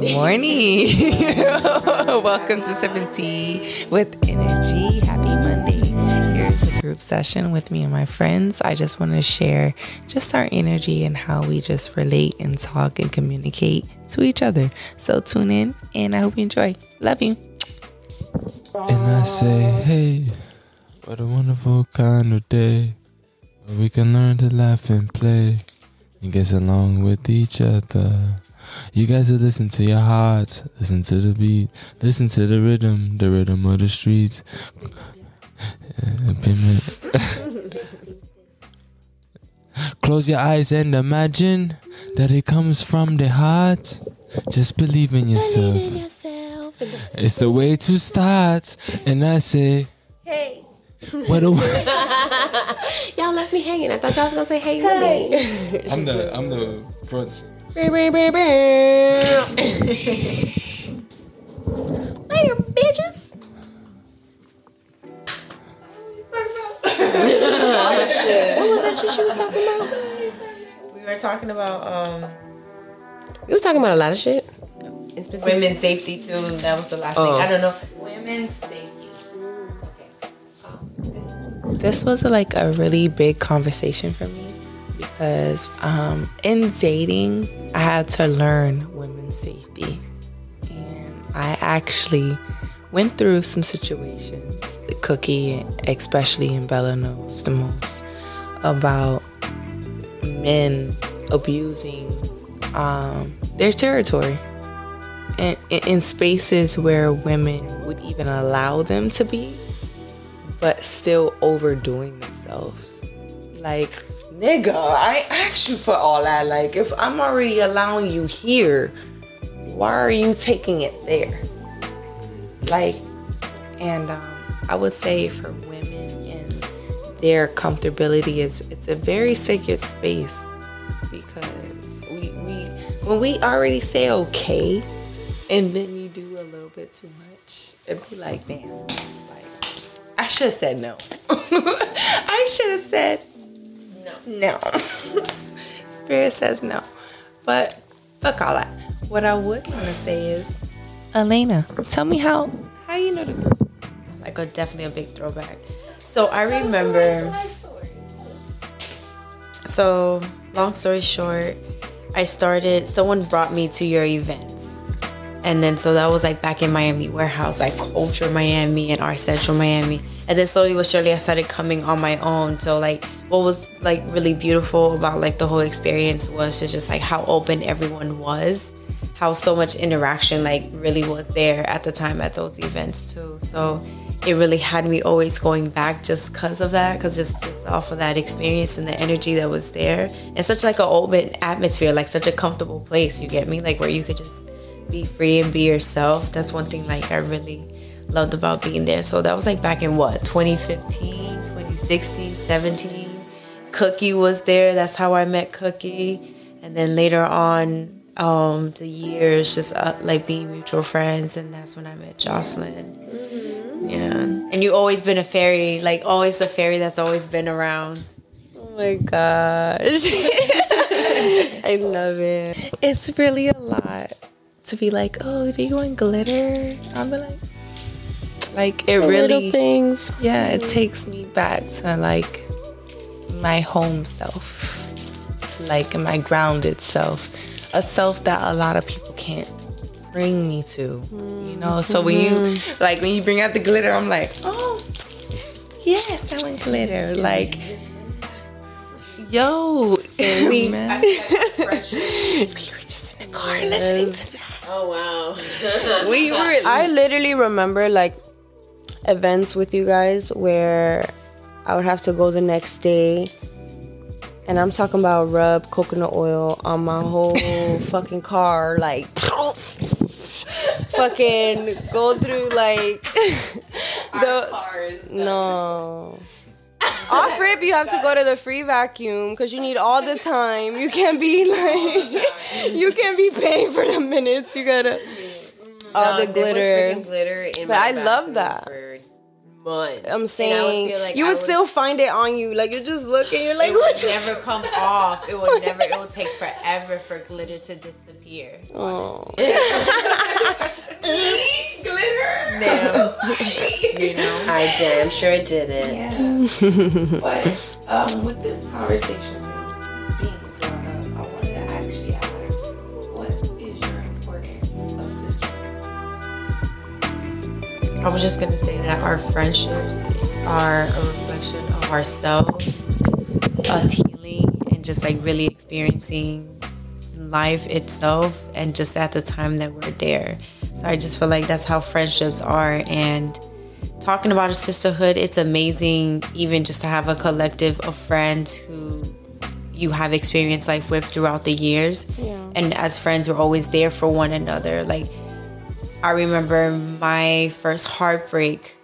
Good morning. Welcome to 70 with Energy. Happy Monday. Here's a group session with me and my friends. I just want to share just our energy and how we just relate and talk and communicate to each other. So tune in and I hope you enjoy. Love you. And I say, hey, what a wonderful kind of day where we can learn to laugh and play and get along with each other. You guys will listen to your hearts, listen to the beat, listen to the rhythm, the rhythm of the streets. Close your eyes and imagine that it comes from the heart. Just believe in yourself. It's the way to start. And I say, Hey. what a Y'all left me hanging. I thought y'all was gonna say hey, with me. I'm the I'm the front. Later, bitches. what was that shit you was talking about? We were talking about um, We was talking about a lot of shit. In women's safety too. That was the last Oh. thing. I don't know. Women's safety. This was like a really big conversation for me because um, in dating, I had to learn women's safety. And I actually went through some situations, The Cookie, especially in Bella knows the most, about men abusing um, their territory. In in spaces where women would even allow them to be, but still overdoing themselves. Like, nigga, I asked you for all that. Like, if I'm already allowing you here, why are you taking it there? Like, and um, I would say for women and their comfortability is it's a very sacred space because we we when we already say okay, and then you do a little bit too much, it'd be like, damn, like I should have said no. I should have said no. No. Spirit says no. But fuck all that. What I would want to say is, Elena, tell me how how you know the group. Like a definitely a big throwback. So I remember. So long story short, I started. Someone brought me to your events, and then so that was like back in Miami warehouse, like Culture Miami and Art Central Miami. And then slowly but surely, I started coming on my own. So like, what was like really beautiful about like the whole experience was just, just like how open everyone was, how so much interaction like really was there at the time at those events too. So it really had me always going back just because of that, because just just off of that experience and the energy that was there, and such like an open atmosphere, like such a comfortable place. You get me, like where you could just be free and be yourself. That's one thing like I really loved about being there. So that was like back in what 2015, 2016, 17. Cookie was there. That's how I met Cookie, and then later on, um, the years just uh, like being mutual friends, and that's when I met Jocelyn. Yeah, and you always been a fairy, like always the fairy that's always been around. Oh my gosh. I love it. It's really a lot to be like, oh, do you want glitter? I'm like, like it really, things. yeah, it takes me back to like my home self, like my grounded self, a self that a lot of people can't bring me to, you know. So when you like when you bring out the glitter, I'm like, oh, yes, I want glitter, like. Yo, we, man. we were just in the car listening to. Oh wow! We were. I literally remember like events with you guys where I would have to go the next day. And I'm talking about rub coconut oil on my whole fucking car, like fucking go through like the no. Off rip, you have to go to the free vacuum because you need all the time. You can't be like, you can't be paying for the minutes. You gotta all the glitter. glitter in But I love that. Months. I'm saying like you would, would, still find it on you. Like you're just looking, you're like, it would never come off. It would never. It will take forever for glitter to disappear. Oh. glitter. No. you know, I damn sure it didn't. Yeah. but um, with this conversation being I was just gonna say that our friendships are a reflection of ourselves, us healing, and just like really experiencing life itself, and just at the time that we're there. So I just feel like that's how friendships are, and talking about a sisterhood, it's amazing even just to have a collective of friends who you have experienced life with throughout the years. Yeah. And as friends, we're always there for one another. Like, I remember my first heartbreak.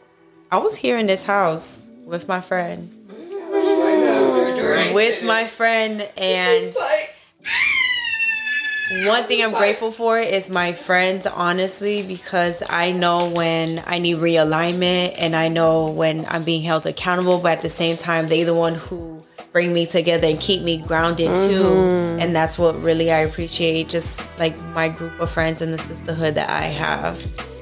I was here in this house with my friend. With my friend, and one thing I'm grateful for is my friends, honestly, because I know when I need realignment and I know when I'm being held accountable, but at the same time, they're the one who bring me together and keep me grounded mm-hmm. too. And that's what really I appreciate, just like my group of friends and the sisterhood that I have.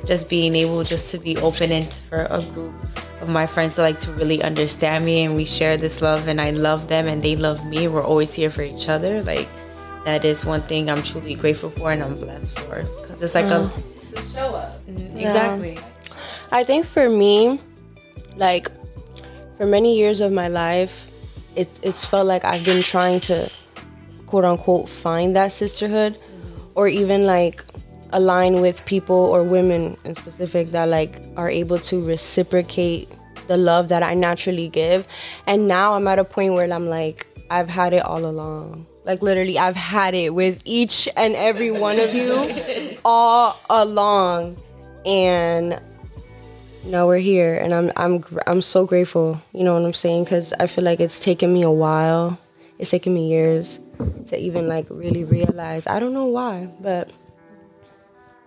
Just being able just to be open and for a group of my friends to like to really understand me and we share this love and I love them and they love me. We're always here for each other. Like that is one thing I'm truly grateful for and I'm blessed for because it's like mm. a, it's a show up. Mm, exactly. I think for me, like for many years of my life, it it's felt like I've been trying to quote unquote find that sisterhood mm-hmm. or even like align with people or women in specific that like are able to reciprocate the love that I naturally give. And now I'm at a point where I'm like, I've had it all along. Like literally, I've had it with each and every one of you all along, and now we're here, and I'm I'm I'm so grateful. You know what I'm saying? Because I feel like it's taken me a while. It's taken me years to even like really realize. I don't know why, but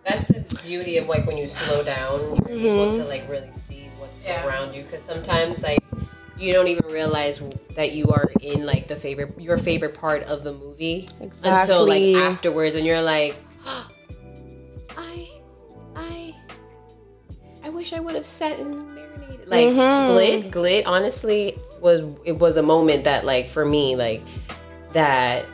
that's the beauty of like when you slow down, you're mm-hmm. able to like really see what's yeah. around you. Because sometimes like you don't even realize that you are in like the favorite your favorite part of the movie exactly. until like afterwards and you're like oh, i i i wish i would have sat and marinated like mm-hmm. glit glit honestly was it was a moment that like for me like that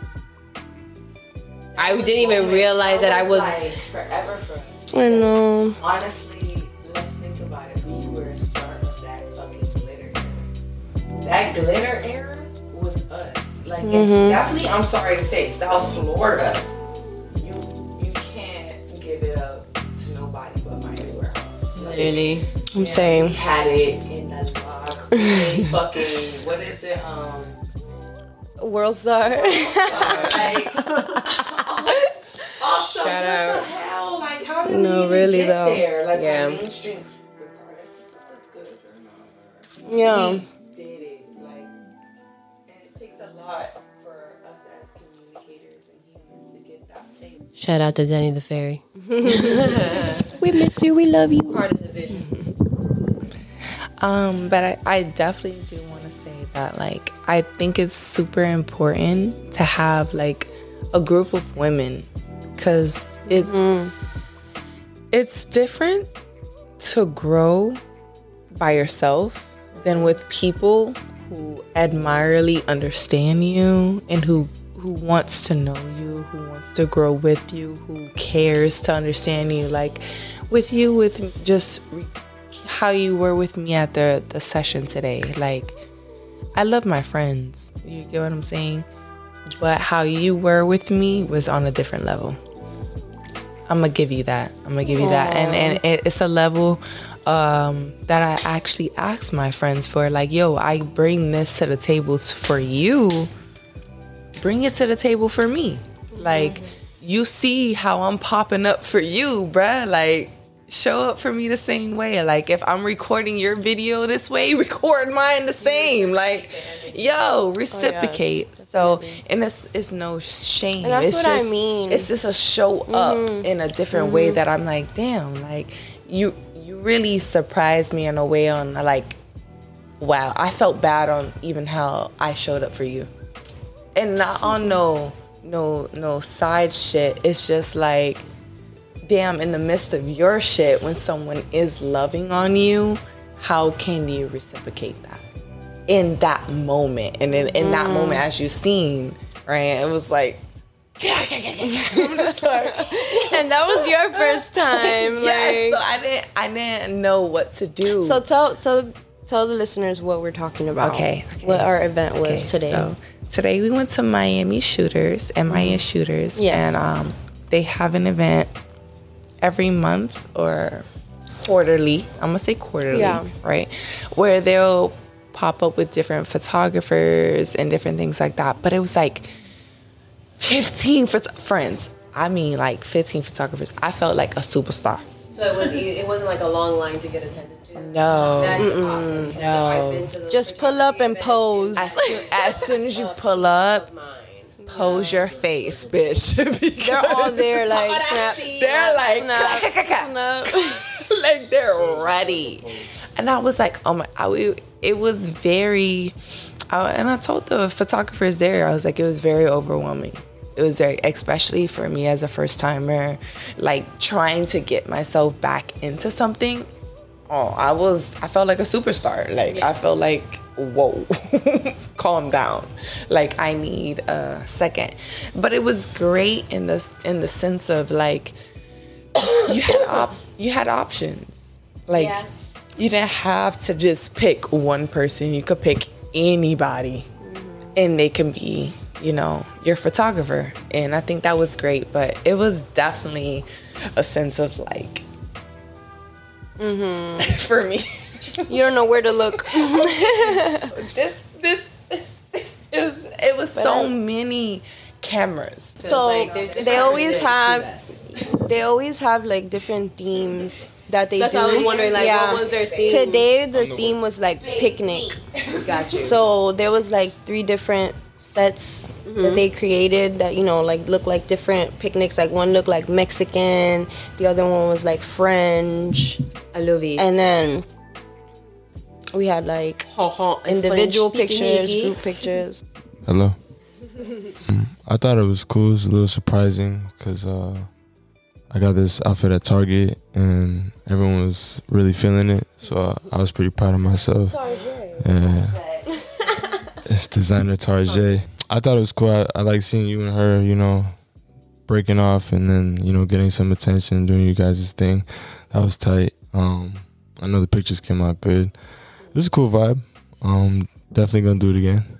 I didn't even realize that I was like forever for us. I know. Honestly, let's think about it. We were a part of that fucking glitter era. that glitter era was us. Like mm-hmm. it's definitely I'm sorry to say South Florida. Really? I'm saying we had it in the lock. fucking what is it? Um World Star. World Star. like also, Shout out. the hell? Like how did no, we really get though. there? Like yeah. mainstream Yeah. Shout out to Danny the Fairy. we miss you. We love you. Part of the vision. Um, but I, I definitely do want to say that like I think it's super important to have like a group of women because it's mm it's different to grow by yourself than with people who admirably understand you and who who wants to know you, who wants to grow with you, who cares to understand you. Like with you, with just re- how you were with me at the, the session today. Like, I love my friends. You get what I'm saying? But how you were with me was on a different level. I'm gonna give you that. I'm gonna give you Aww. that, and and it's a level um, that I actually ask my friends for. Like, yo, I bring this to the tables for you bring it to the table for me. Like, you see how I'm popping up for you, bruh. Like, show up for me the same way. Like, if I'm recording your video this way, record mine the same. Like, yo, reciprocate. Oh, yes, so, and it's it's no shame. And that's it's what just, I mean. It's just a show up mm-hmm. in a different mm-hmm. way that I'm like, damn, like you you really surprised me in a way on like wow i felt bad on even how i showed up for you and not on no no no side shit it's just like damn in the midst of your shit when someone is loving on you how can you reciprocate that in that moment and in, in that moment mm. as you seen right it was like I'm just like, and that was your first time. yeah, Like, so I didn't I didn't know what to do. so tell tell tell the listeners what we're talking about. Okay, okay. What our event was Okay, today. so today we went to Miami Shooters, MIA Shooters, Yes. and um, they have an event every month or quarterly. I'm gonna say quarterly, Yeah. right? Where they'll pop up with different photographers and different things like that. But it was like 15 phot- friends. I mean, like 15 photographers. I felt like a superstar. So it was e- it wasn't like a long line to get attended to. No. That's awesome. no. I've been to Just pull up and pose. As soon, as soon as you pull up, pose your face, bitch. They're all there, like snap. They're like, snap, snap. like they're ready. And I was like, oh my, I, it, it was very, I, and I told the photographers there, I was like, it was very overwhelming. It was very, especially for me as a first timer, like trying to get myself back into something. Oh, I was, I felt like a superstar. Like, I felt like, whoa, calm down. Like, I need a second. But it was great in the, in the sense of like, you had op- you had options. Like Yeah. you didn't have to just pick one person. You could pick anybody, mm-hmm. and they can be, you know, your photographer. And I think that was great. But it was definitely a sense of like, Mm-hmm. for me, You don't know where to look. this this, this, this it was it was so many cameras. So like, there's they always have they always have like different themes that they That's do. what I was wondering, like, what was their theme? Today the theme was like picnic. Got you. So there was like three different sets that they created that you know like look like different picnics. Like one looked like Mexican, the other one was like French, I love it. and then we had like individual pictures, group pictures. Hello. Mm, I thought it was cool. It was a little surprising because uh, I got this outfit at Target and everyone was really feeling it. So uh, I was pretty proud of myself. Target. Yeah. it's designer Target. I thought it was cool. I, I like seeing you and her, you know, breaking off and then, you know, getting some attention, doing you guys' thing. That was tight. Um, I know the pictures came out good. It was a cool vibe. Um, definitely gonna do it again.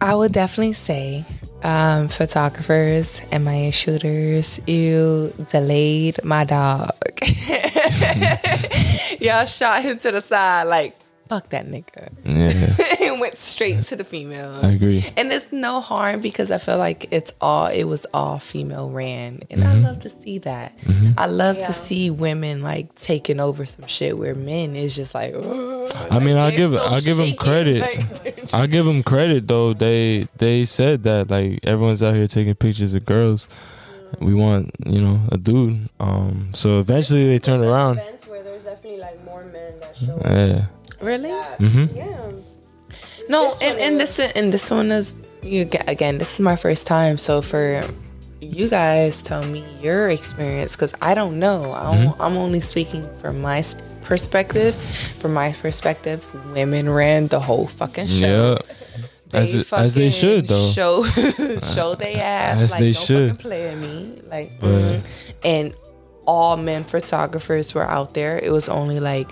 I would definitely say um, photographers and MIA shooters, you delayed my dog. Y'all shot him to the side like, fuck that nigga. Yeah, and went straight to the female. I agree. And it's no harm because I feel like it's all it was all female ran. And I love to see that. I love to see women like taking over some shit where men is just like "Ugh." I mean, I'll give so I'll give them credit. Like, I'll give them credit though. They they said that like everyone's out here taking pictures of girls. We want you know a dude. Um, so eventually they turn around. Events where there's definitely like more men that show up. Yeah. really? hmm Yeah. No, and, and this and this one is you again. This is my first time, so for you guys, tell me your experience because I don't know. I'm, I'm only speaking from my perspective. From my perspective, women ran the whole fucking show. Yeah. As it- as they should, though. Show show they ass. As like, they don't should. fucking play at me. Like, mm. and all men photographers were out there. It was only like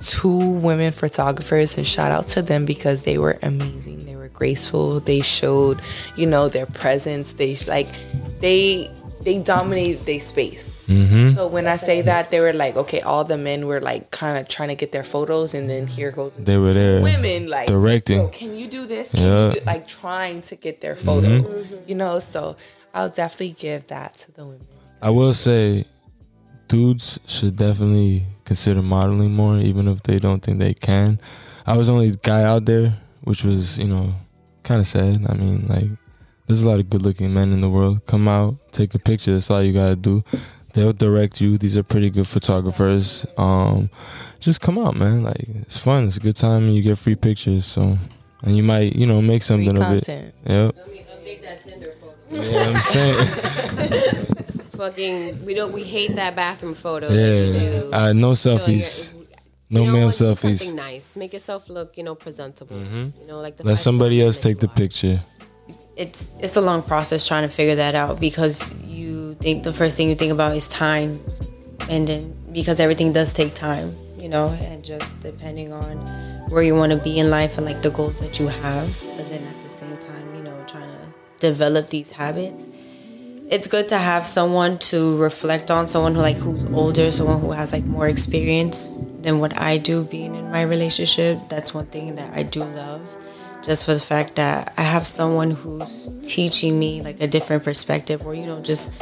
two women photographers, and shout out to them because they were amazing. They were graceful. They showed, you know, their presence. They like, they they dominated their space. Mm-hmm. So when I say that, they were like, okay, all the men were like kind of trying to get their photos, and then here goes They were there. women like Directing. "Yo, can you do this? Can Yeah. you do, like trying to get their photo, you know? So I'll definitely give that to the women. I will say, dudes should definitely consider modeling more, even if they don't think they can. I was the only guy out there, which was, you know, kind of sad. I mean, like, there's a lot of good looking men in the world. Come out, take a picture. That's all you gotta do. they'll direct you. These are pretty good photographers. Um, just come out, man. Like it's fun. It's a good time, and you get free pictures. So, and you might, you know, make something Free of it. content. Yep. I mean, update that Tinder photo. Yeah, I'm saying. Fucking, we don't. We hate that bathroom photo. that you Yeah. do. Uh, no selfies. your- No you know male what, do selfies. Mm-hmm. Something nice. Make yourself look, you know, presentable. You know, like the Let somebody else take the picture. it's it's a long process trying to figure that out because you think the first thing you think about is time and then because everything does take time you know and just depending on where you want to be in life and like the goals that you have but then at the same time you know trying to develop these habits it's good to have someone to reflect on someone who like who's older someone who has like more experience than what i do being in my relationship. That's one thing that i do love. Just for the fact that I have someone who's teaching me like a different perspective or you know just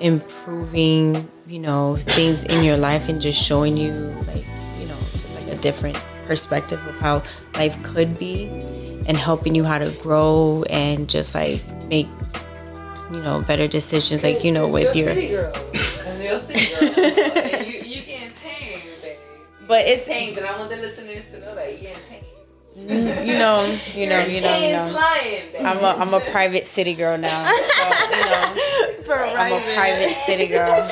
improving you know things in your life and just showing you like you know just like a different perspective of how life could be and helping you how to grow and just like make you know better decisions like you know with your city girl. Cause you're city girl. you, you can't tame, baby. but it's Tame, but I want the listeners to know that you can't tame. you know you know you know you know Lion. I'm a I'm a private city girl now so you know I'm a private city girl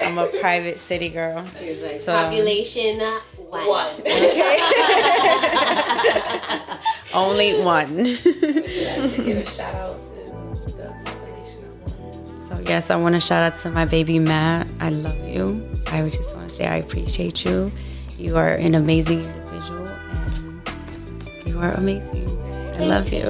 I'm a private city girl He was like, So- population uh, one. Okay. Only one Give a shout out So yes, I want to shout out to my baby Matt. I love you. I just want to say I appreciate you. You are an amazing individual, and you are amazing. I love you.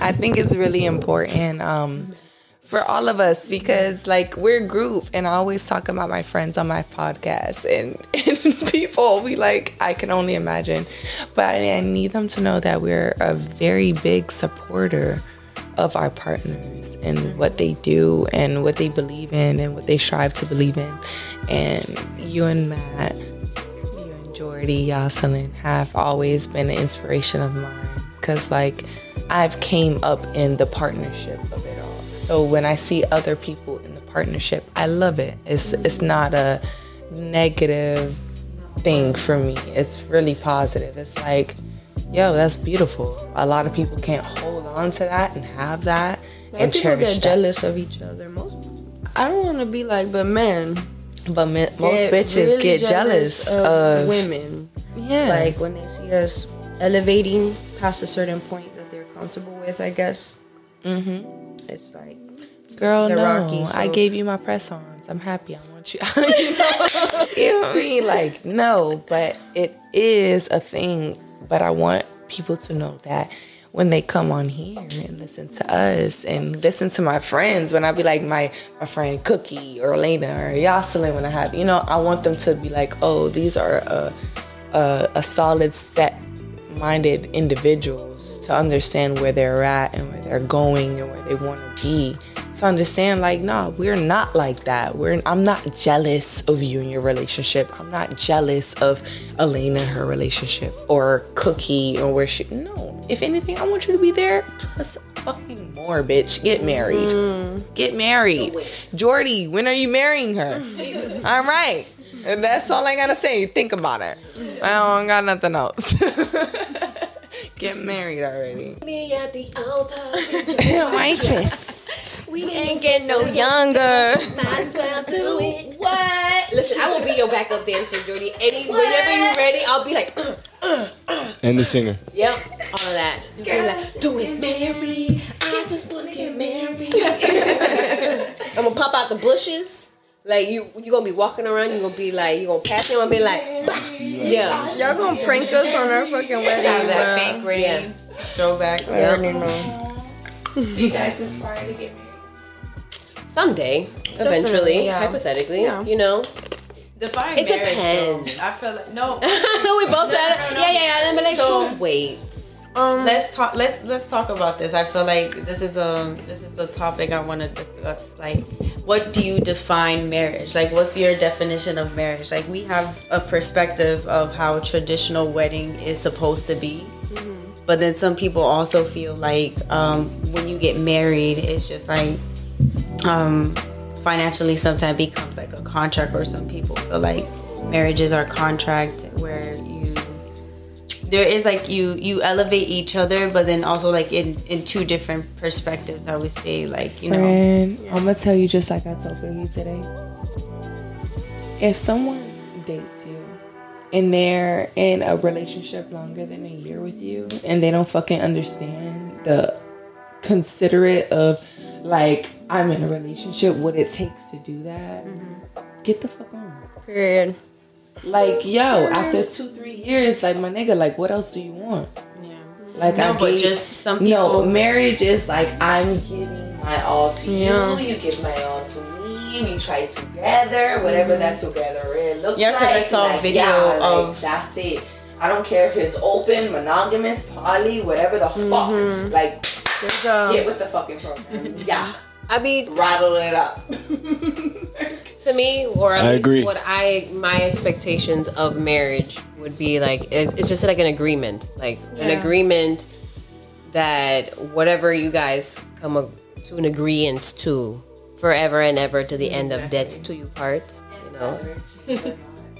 I think it's really important um, for all of us because, like, we're a group, and I always talk about my friends on my podcast, and, and people we like, I can only imagine, but I, I need them to know that we're a very big supporter of our partners and what they do and what they believe in and what they strive to believe in, and you and Matt you and Jordy, Jocelyn have always been an inspiration of mine because like I've came up in the partnership of it. So when I see other people in the partnership, I love it. It's it's not a negative thing for me. It's really positive. It's like, yo, that's beautiful. A lot of people can't hold on to that and have that and people get that. jealous of each other. Most, I don't want to be like, but men, But me- most bitches really get jealous, of, women. Yeah. Like when they see us elevating past a certain point that they're comfortable with, I guess. Mm-hmm. It's like, Girl, no. Rocky, I gave you my press ons. I'm happy. I want you. you, know, what I mean? Like, no, but it is a thing. But I want people to know that when they come on here and listen to us and listen to my friends, when I be like my my friend Cookie or Elena or Jocelyn, when I have, you know, I want them to be like, oh, these are a a, a solid set minded individuals to understand where they're at and where they're going and where they want to be. To understand like no we're not like that. We're i'm not jealous of you and your relationship. I'm not jealous of elena and her relationship or cookie or where she no. If anything i want you to be there plus fucking more bitch. Get married. Mm. Get married. Jordy when are you marrying her? Jesus. all right. And that's all i gotta say. Think about it. I don't got nothing else get married already Me at the altar. waitress we ain't getting no younger. Might as well do it. What? Listen, I will be your backup dancer, Jordy. Any whenever you're ready, I'll be like, uh, uh, uh. And the singer. yep, all of that. You'll like, do it, Mary. I just want to get married. I'm gonna pop out the bushes. Like you, you gonna be walking around. You gonna be like, you gonna pass him I'm be like, bah. yeah. Y'all gonna prank us on our fucking wedding? Have that bruh. pink ring Yeah. throwback. I already know. you guys inspired to get married Someday, eventually, yeah. hypothetically, Yeah. you know. Define It marriage, depends. though. I feel like no. we both said, no, no. yeah, yeah, yeah. And I'm like, So- so wait. Um, let's talk. Let's let's talk about this. I feel like this is a this is a topic I want to discuss. Like, what do you define marriage? Like, what's your definition of marriage? Like, we have a perspective of how traditional wedding is supposed to be, mm-hmm. but then some people also feel like um, when you get married, it's just like um, financially sometimes becomes like a contract, or some people feel like marriages are contract where you there is like you you elevate each other but then also like in in two different perspectives i would say like you Friend, know i'm gonna tell you just like i told you today. If someone dates you and they're in a relationship longer than a year with you and they don't fucking understand the considerate of like i'm in a relationship what it takes to do that mm-hmm. get the fuck on. Period like, yo, after two, three years, like my nigga, like what else do you want? Yeah. Like no, I but just some people. No, marriage is like I'm giving my all to yeah. you. You give my all to me. We try together, whatever mm-hmm. that together is. Looks yeah, because like, I saw like, a video yeah, of like, that's it. I don't care if it's open, monogamous, poly, whatever the mm-hmm. fuck. Like, a, get with the fucking program. yeah. I mean, rattle it up. to me, or at I least agree. what I my expectations of marriage would be like it's, it's just like an agreement, like yeah. an agreement that whatever you guys come to an agreement to forever and ever to the end of deaths to you parts, you know.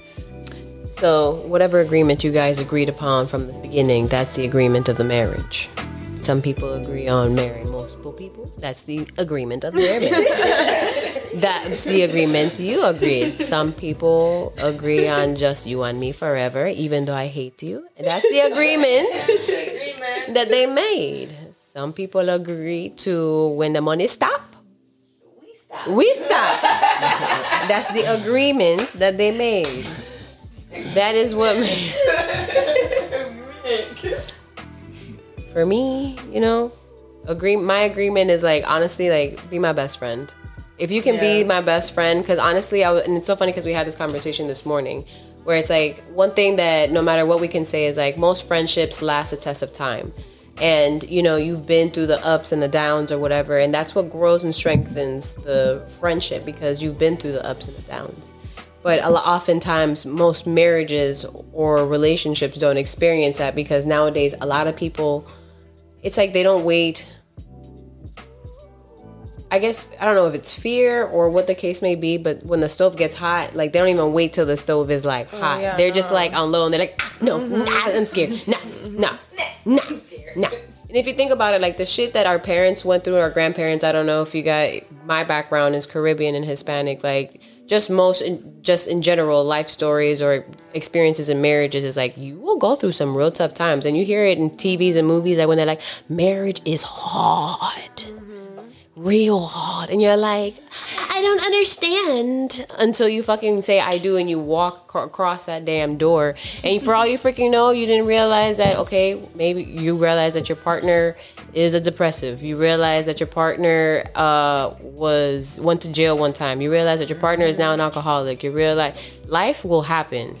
so whatever agreement you guys agreed upon from the beginning, that's the agreement of the marriage. Some people agree on marrying multiple people. That's the agreement of their marriage. That's the agreement you agreed. Some people agree on just you and me forever, even though I hate you. That's the agreement, that they made. Some people agree to when the money stop. We stop. We stop. That's the agreement that they made. That is what for me, you know, agree. My agreement is like honestly, like be my best friend. If you can yeah. be my best friend, because honestly, I was, and it's so funny because we had this conversation this morning, where it's like one thing that no matter what we can say is like most friendships last a test of time, and you know you've been through the ups and the downs or whatever, and that's what grows and strengthens the friendship because you've been through the ups and the downs but oftentimes most marriages or relationships don't experience that because nowadays a lot of people it's like they don't wait I guess I don't know if it's fear or what the case may be, but when the stove gets hot, like they don't even wait till the stove is like oh, hot. Oh, yeah, they're no. just like on low and they're like, no, mm-hmm. nah, I'm scared. Nah, nah, nah, nah. And if you think about it, like the shit that our parents went through, our grandparents, I don't know if you got my background is Caribbean and Hispanic, like just most in, just in general life stories or experiences in marriages is like you will go through some real tough times. And you hear it in TVs and movies like when they're like marriage is hard. Mm-hmm. real hard. And you're like don't understand until you fucking say I do and you walk across that damn door and for all you freaking know you didn't realize that okay maybe you realize that your partner is a depressive. You realize that your partner uh, was went to jail one time. You realize that your partner is now an alcoholic. You realize life will happen,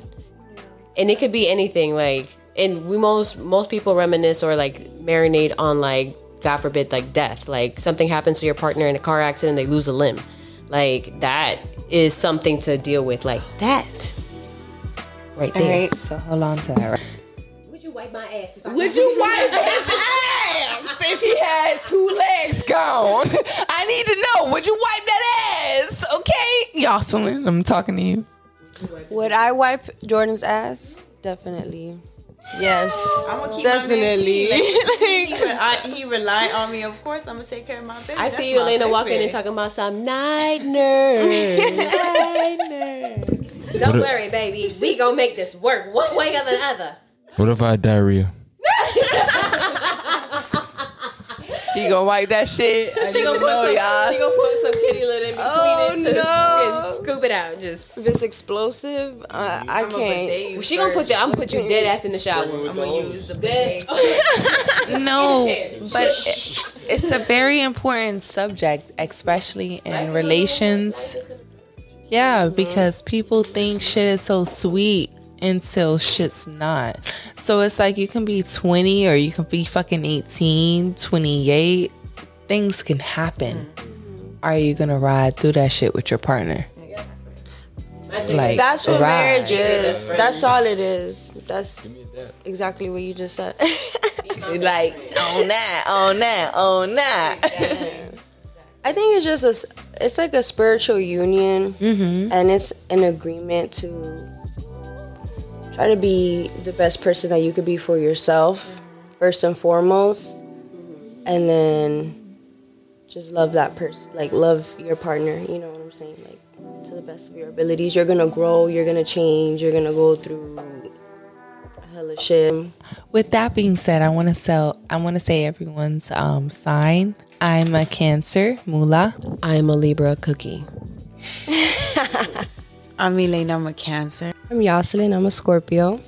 and it could be anything. Like, and we most most people reminisce or like marinate on like God forbid like death. Like something happens to your partner in a car accident, they lose a limb. Like that is something to deal with. Like that, right there. All right, so hold on to that. Would you wipe my ass? Would you wipe his ass? if he had two legs gone. I need to know. Would you wipe that ass? Okay, Yoselin, I'm talking to you. Would I wipe Jordan's ass? Definitely. Yes, definitely. Like, he, I, he rely on me. Of course, I'm gonna take care of my baby. I That's see you, Elena, walking and talking about some night nurse. night nurse. Don't worry, baby. We gonna make this work one way or the other. What if I had diarrhea? He gonna wipe that shit. I she gonna put some. Y'all. She gonna put some kitty litter in between oh, it to no. and scoop it out. Just if it's explosive, uh, I can't. Well, she gonna put you. I'm gonna put you dead ass in the shower. I'm gonna use the bed. no, but it, it's a very important subject, especially in relations. Yeah, because people think shit is so sweet until shit's not. So it's like you can be 20 or you can be fucking 18, 28. Things can happen. Are you gonna ride through that shit with your partner? Like That's what ride. marriage is. That's all it is. That's exactly what you just said. Like on that, on that, on that. I think it's just a, s- it's like a spiritual union, Mm-hmm. and it's an agreement to try to be the best person that you could be for yourself, first and foremost, and then just love that person, like love your partner. You know what I'm saying? Like to the best of your abilities. You're gonna grow. You're gonna change. You're gonna go through a hella shit. With that being said, I want to sell. I want to say everyone's um, sign. I'm a Cancer, Mula. I'm a Libra cookie. I'm Elena. I'm a Cancer. I'm Jocelyn. I'm a Scorpio.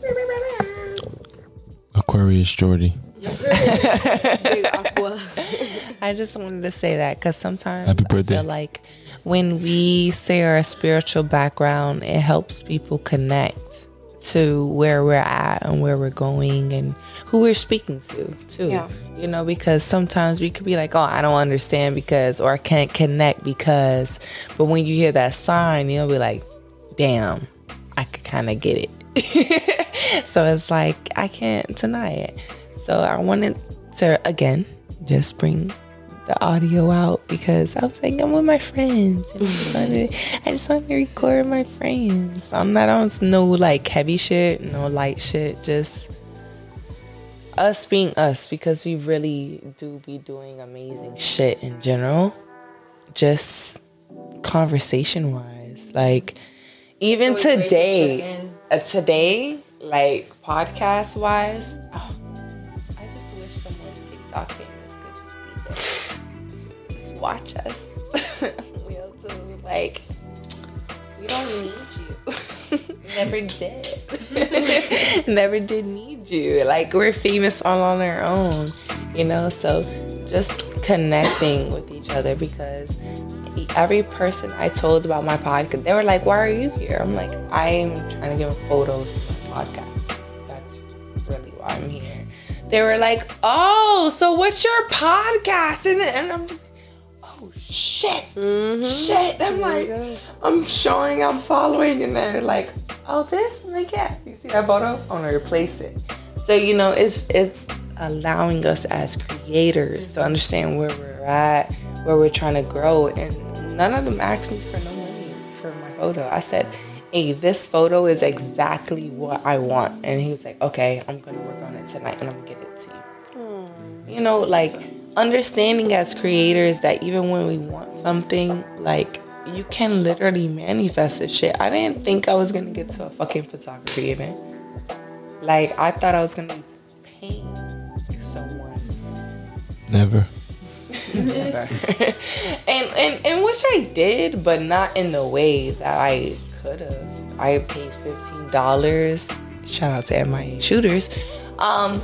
Aquarius Jordy. I just wanted to say that because sometimes Happy I feel like when we say our spiritual background, it helps people connect to where we're at and where we're going and who we're speaking to too. Yeah. You know, because sometimes we could be like, "Oh, I don't understand because," or "I can't connect because," but when you hear that sign, you'll be like, "Damn, I could kind of get it." so it's like I can't deny it. So I wanted to again just bring the audio out because I was like, I'm with my friends. I, just wanted, I just wanted to record my friends. I'm not on no like heavy shit, no light shit, just us being us because we really do be doing amazing shit in general. Just conversation wise. Like even today, uh, today, like podcast wise, oh, I just wish someone TikTok famous could just be there. just watch us. we'll do like we don't need you. Never did. Never did need you. Like we're famous all on our own, you know. So just connecting with each other because every person I told about my podcast, they were like, "Why are you here?" I'm like, "I'm trying to give photos of my podcast. That's really why I'm here." They were like, "Oh, so what's your podcast?" And, and I'm just, "Oh shit, shit." I'm like, I'm showing, I'm following, and they're like, "Oh, this." I'm like, "Yeah." You see that photo? I want to replace it. So you know, it's it's allowing us as creators to understand where we're at, where we're trying to grow, and none of them asked me for no money for my photo. I said, "Hey, this photo is exactly what I want," and he was like, "Okay, I'm gonna work on it tonight, and I'm gonna give it to you." Hmm. You know, like understanding as creators that even when we want something, like you can literally manifest this shit. I didn't think I was gonna get to a fucking photography event. Like I thought I was gonna be paying someone. Never. Never. and, and and which I did, but not in the way that I could have. I paid fifteen dollars. Shout out to MIA shooters. Um,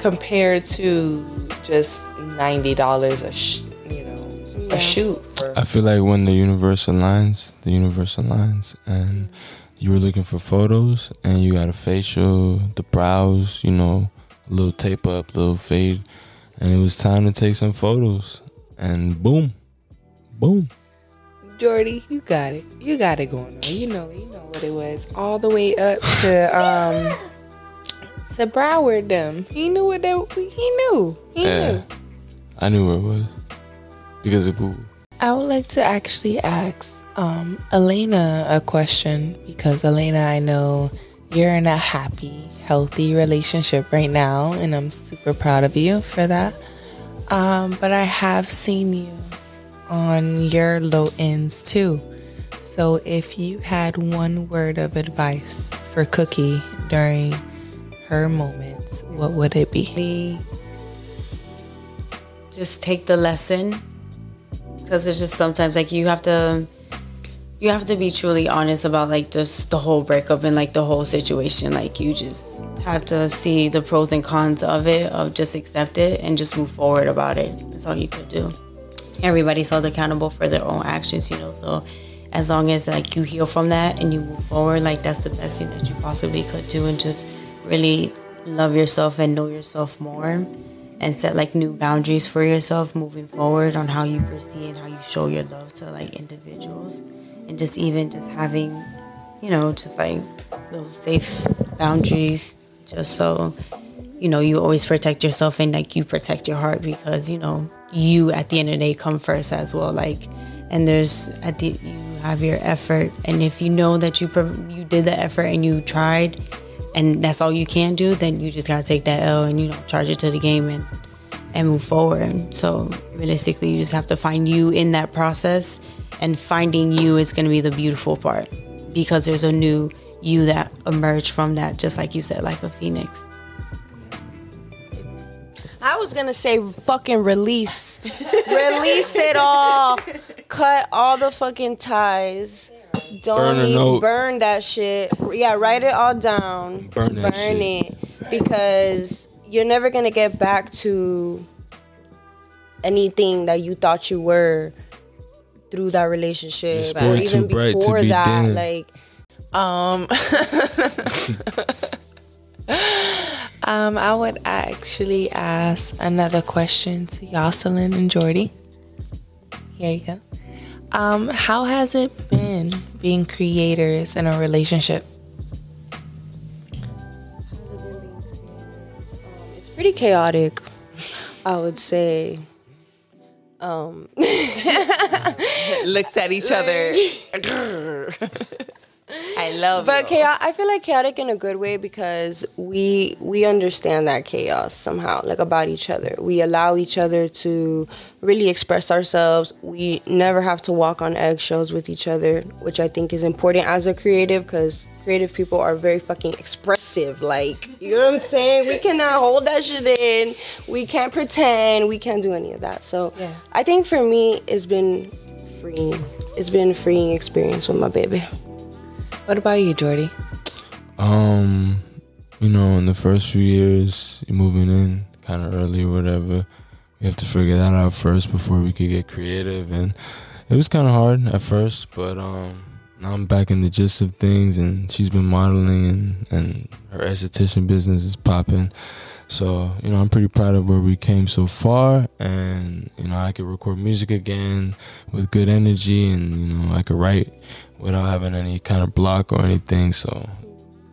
compared to just ninety dollars a sh- you know a shoot for I feel like when the universe aligns, the universe aligns, and you were looking for photos, and you got a facial, the brows, you know, a little tape up, little fade, and it was time to take some photos, and boom, boom. Jordy, you got it. You got it going on. You know, you know what it was. All the way up to um to Broward them. He knew what that he knew. He Yeah. knew. I knew where it was because of Google. I would like to actually ask um Elena a question because Elena, I know you're in a happy, healthy relationship right now and I'm super proud of you for that. Um, but I have seen you on your low ends too. So if you had one word of advice for Cookie during her moments, what would it be? Just take the lesson because it's just sometimes like you have to you have to be truly honest about like just the whole breakup and like the whole situation. Like you just have to see the pros and cons of it of just accept it and just move forward about it. That's all you could do. Everybody's held accountable for their own actions you know so as long as like you heal from that and you move forward, like that's the best thing that you possibly could do, and just really love yourself and know yourself more and set like new boundaries for yourself moving forward on how you proceed and how you show your love to like individuals and just even just having you know just like those safe boundaries just so you know you always protect yourself and like you protect your heart because you know you at the end of the day come first as well like and there's at the you have your effort and if you know that you you did the effort and you tried and that's all you can do, then you just gotta take that L and you know charge it to the game and and move forward. So realistically, you just have to find you in that process, and finding you is gonna be the beautiful part because there's a new you that emerged from that, just like you said, like a phoenix. I was gonna say fucking release, release it all, cut all the fucking ties. Don't burn, even burn that shit. Yeah, write it all down. Burn, burn it. Because you're never gonna get back to anything that you thought you were through that relationship or even before be that. Dim. Like, um, um, I would actually ask another question to Yoselinne and Jordy. Here you go. Um, how has it been being creators in a relationship? It's pretty chaotic, I would say. Um, Looks at each other. I love but chaos I feel like chaotic in a good way because we we understand that chaos somehow like about each other. We allow each other to really express ourselves. We never have to walk on eggshells with each other, which I think is important as a creative cuz creative people are very fucking expressive like, you know what I'm saying? We cannot hold that shit in. We can't pretend. We can't do any of that. So, yeah. I think for me it's been freeing. It's been a freeing experience with my baby. What about you, Jordy? Um, you know, in the first few years, moving in kind of early or whatever, we have to figure that out first before we could get creative. And it was kind of hard at first, but um, now I'm back in the gist of things, and she's been modeling, and and her esthetician business is popping. So you know, I'm pretty proud of where we came so far, and you know, I could record music again with good energy, and you know, I could write without having any kind of block or anything. So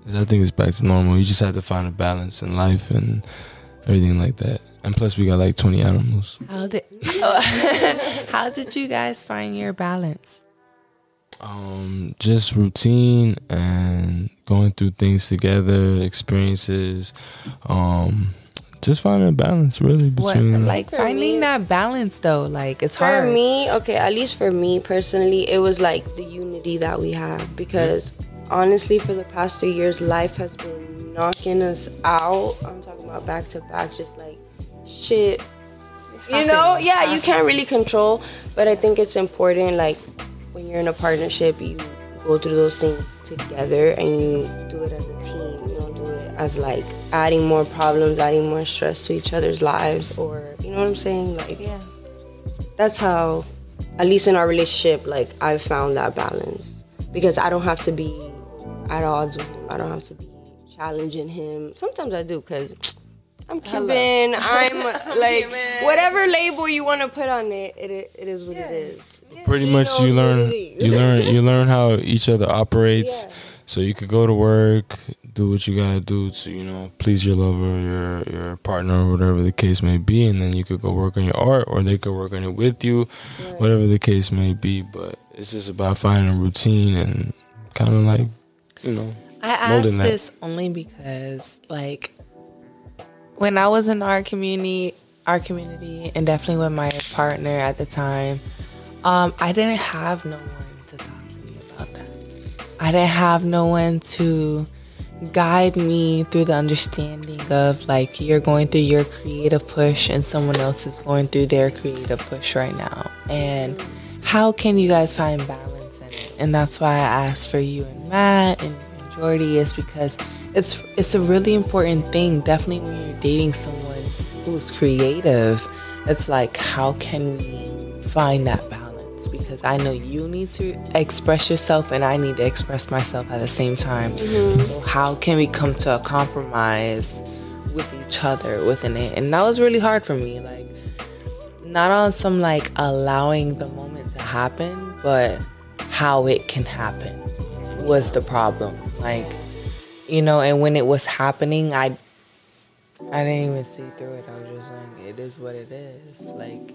I think it's back to normal. You just have to find a balance in life and everything like that. And plus, we got like 20 animals. How did how did you guys find your balance? Um, just routine and going through things together, experiences. Um, just finding a balance really between what, like finding me, that balance though like it's for hard. for me okay at least for me personally it was like the unity that we have because honestly for the past two years life has been knocking us out. I'm talking about back to back just like shit. You know? Yeah you can't really control but i think it's important like when you're in a partnership you go through those things together and you do it as a team you don't do it as like adding more problems, adding more stress to each other's lives, or you know what I'm saying? Like, yeah, that's how, at least in our relationship, like I've found that balance because I don't have to be at odds with him. I don't have to be challenging him. Sometimes I do because. I'm Cuban. I'm like whatever label you want to put on it. It it is what yeah. it is. Pretty much, you learn you learn you learn how each other operates. Yeah. So you could go to work, do what you gotta do to you know please your lover, your your partner, or whatever the case may be, and then you could go work on your art, or they could work on it with you, right. whatever the case may be. But it's just about finding a routine and kind of like you know. I asked this only because like when I was in our community, our community, and definitely with my partner at the time, um, I didn't have no one to talk to me about that. I didn't have no one to guide me through the understanding of like you're going through your creative push and someone else is going through their creative push right now and how can you guys find balance in it and that's why i asked for you and matt and, jordy is because it's it's a really important thing definitely when you're dating someone who's creative it's like how can we find that balance because I know you need to express yourself and I need to express myself at the same time. Mm-hmm. So how can we come to a compromise with each other within it? And that was really hard for me. Like not on some like allowing the moment to happen, but how it can happen was the problem. Like, you know, and when it was happening, I I didn't even see through it. I was just like, it is what it is. Like,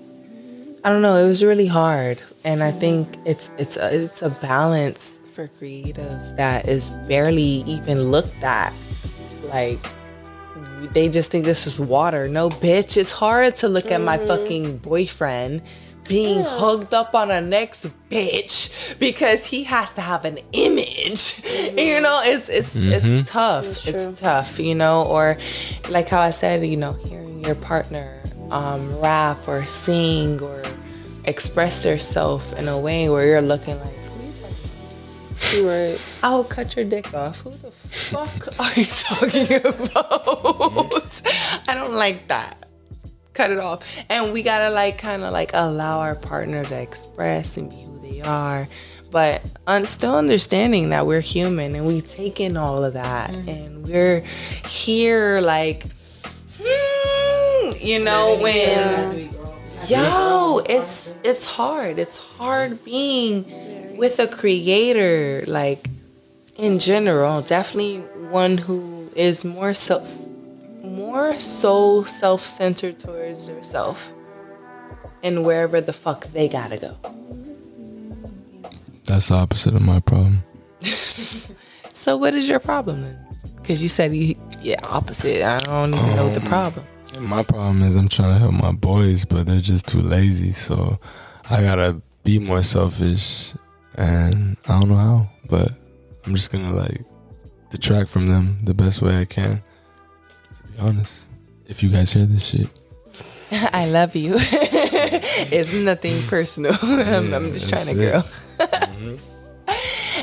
I don't know. It was really hard, and I think it's it's a, it's a balance for creatives that is barely even looked at. Like, they just think this is water. No, bitch. It's hard to look at my mm-hmm. fucking boyfriend being yeah. hugged up on a next bitch because he has to have an image. Mm-hmm. You know, it's it's mm-hmm. it's tough. It's tough, you know, or like how I said, you know, hearing your partner um, rap or sing or express themselves in a way where you're looking like you were, I will cut your dick off. Who the fuck are you talking about? I don't like that cut it off. And we gotta like kind of like allow our partner to express and be who they are, but un- still understanding that we're human and we take in all of that, mm-hmm. and we're here like, hmm, you know, when. Yo, it's it's hard. It's hard being with a creator, like in general. Definitely one who is more so more so self centered towards yourself and wherever the fuck they gotta go. That's the opposite of my problem. so, what is your problem then? Because you said you, yeah, opposite. I don't even um, know the problem. My problem is I'm trying to help my boys, but they're just too lazy. So, I gotta be more selfish, and I don't know how, but I'm just gonna like detract from them the best way I can honest. If you guys hear this shit, I love you. it's nothing personal. I'm, I'm, just trying to grow. mm-hmm.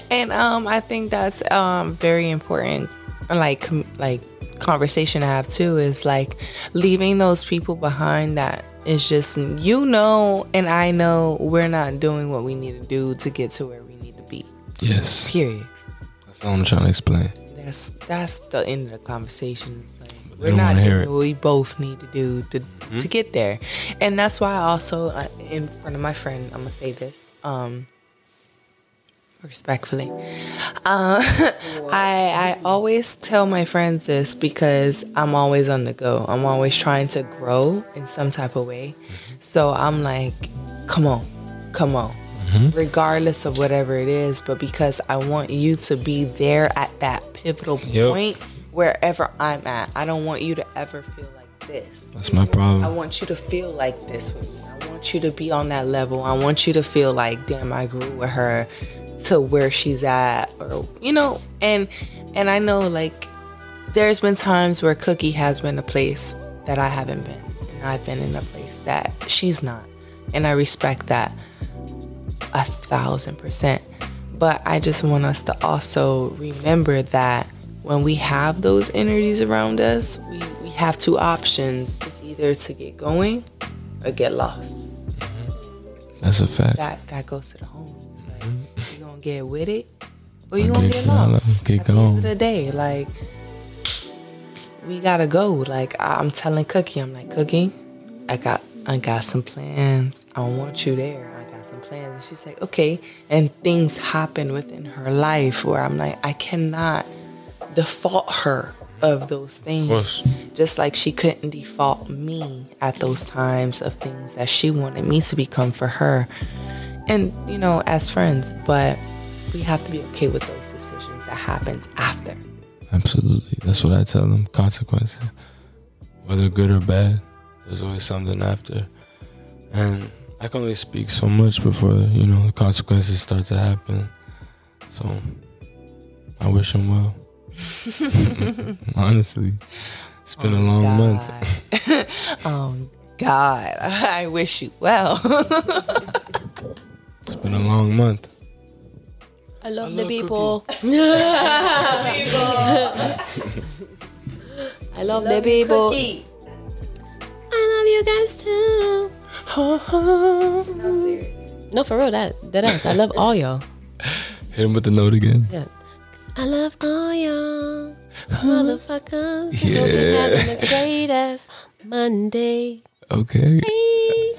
And um, I think that's um very important. Like com- like conversation I have too is like leaving those people behind that is just you know and I know we're not doing what we need to do to get to where we need to be. Yes. Period. That's all I'm trying to explain. That's that's the end of the conversation. We're not we both need to do to mm-hmm. to get there, and that's why I also uh, in front of my friend I'm gonna say this. Um, respectfully. Uh, I I always tell my friends this because I'm always on the go. I'm always trying to grow in some type of way. Mm-hmm. So I'm like, come on, come on. Mm-hmm. Regardless of whatever it is, but because I want you to be there at that pivotal yep. Wherever I'm at. I don't want you to ever feel like this. That's my problem. I want you to feel like this with me. I want you to be on that level. I want you to feel like, damn, I grew with her to where she's at, or you know. And and I know like there's been times where Cookie has been a place that I haven't been, and I've been in a place that she's not, and I respect that a thousand percent. But I just want us to also remember that when we have those energies around us, we, we have two options. It's either to get going or get lost. Mm-hmm. That's a fact. That that goes to the homies. Like mm-hmm. you gonna get with it or you gonna get lost. Get At going. the end of the day, like we gotta go. Like I'm telling Cookie, I'm like, Cookie, I got I got some plans. I want you there. I got some plans. And she's like, okay. And things happen within her life where I'm like, I cannot default her of those things. Just like she couldn't default me at those times of things that she wanted me to become for her. And, you know, as friends, but we have to be okay with those decisions that happens after. Absolutely. That's what I tell them. Consequences. Whether good or bad, there's always something after. And I can only speak so much before, you know, the consequences start to happen. So I wish them well. Honestly, it's been oh a long God. month. oh God, I wish you well. it's been a long month. I love, I the people. I love the people. I love you guys too. no, seriously. No, for real, that that ass. I love all y'all. Hit him with the note again. Yeah. I love all y'all motherfuckers. Yeah. Hope you're having a great ass Monday. Okay.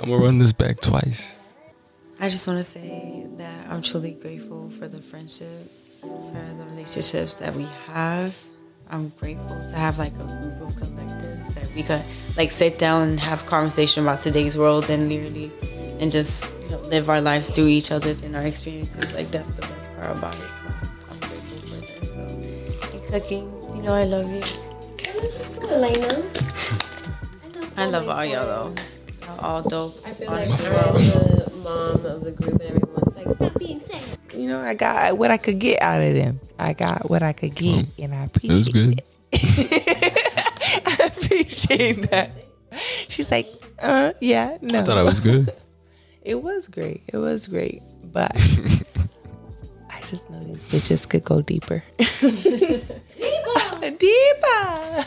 I'm gonna run this back twice. I just want to say that I'm truly grateful for the friendship, for the relationships that we have. I'm grateful to have like a group of collectives that we could like sit down and have conversation about today's world and literally and just you know, live our lives through each other's and our experiences. Like that's the best part about it. So and Cookie, you know I love you. Elena. I love all y'all though. Y'all all dope. I feel like honestly. you're the mom of the group and everyone's like, stop being sad. You know, I got what I could get out of them. I got what I could get, and I It appreciate was good. I appreciate that. She's like, uh, yeah, no. I thought I was good. It was great. It was great. But I just know these bitches could go deeper. deeper. deeper.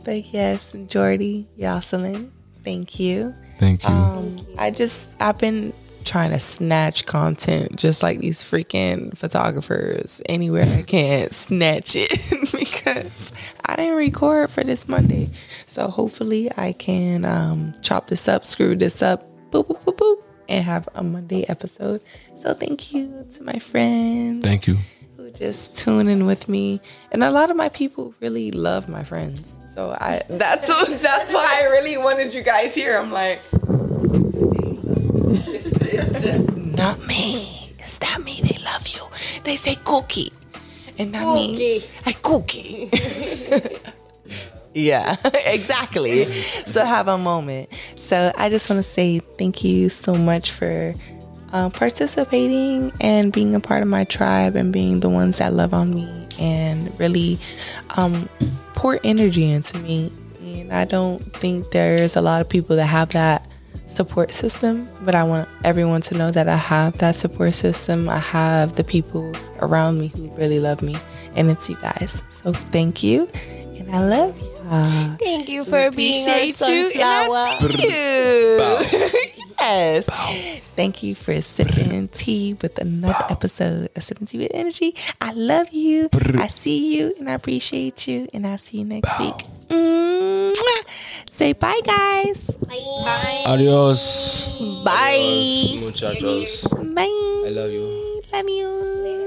but yes, Jordy, Jocelyn, thank you. Thank you. Um, I just I've been trying to snatch content just like these freaking photographers anywhere I can snatch it because I didn't record for this Monday. So hopefully I can um, chop this up, screw this up, boop boop boop boop, and have a Monday episode. So thank you to my friends Thank you. who just tune in with me, and a lot of my people really love my friends. So I that's that's why I really wanted you guys here. I'm like, it's, it's just not me. It's not me. They love you. They say cookie, and that means I cookie. Yeah, exactly. So have a moment. So I just want to say thank you so much for uh, participating and being a part of my tribe and being the ones that love on me and really um, pour energy into me. And I don't think there's a lot of people that have that support system, but I want everyone to know that I have that support system. I have the people around me who really love me, and it's you guys. So thank you, and I love you. Uh, Thank you for being our you, and sunflower. I see you. yes. Thank you for sipping tea with another episode of Sipping Tea with Energy. I love you. I see you, and I appreciate you, and I'll see you next week. Mwah. Say bye, guys. Bye. Adios. Bye. Muchachos. Bye. I love you. Love you.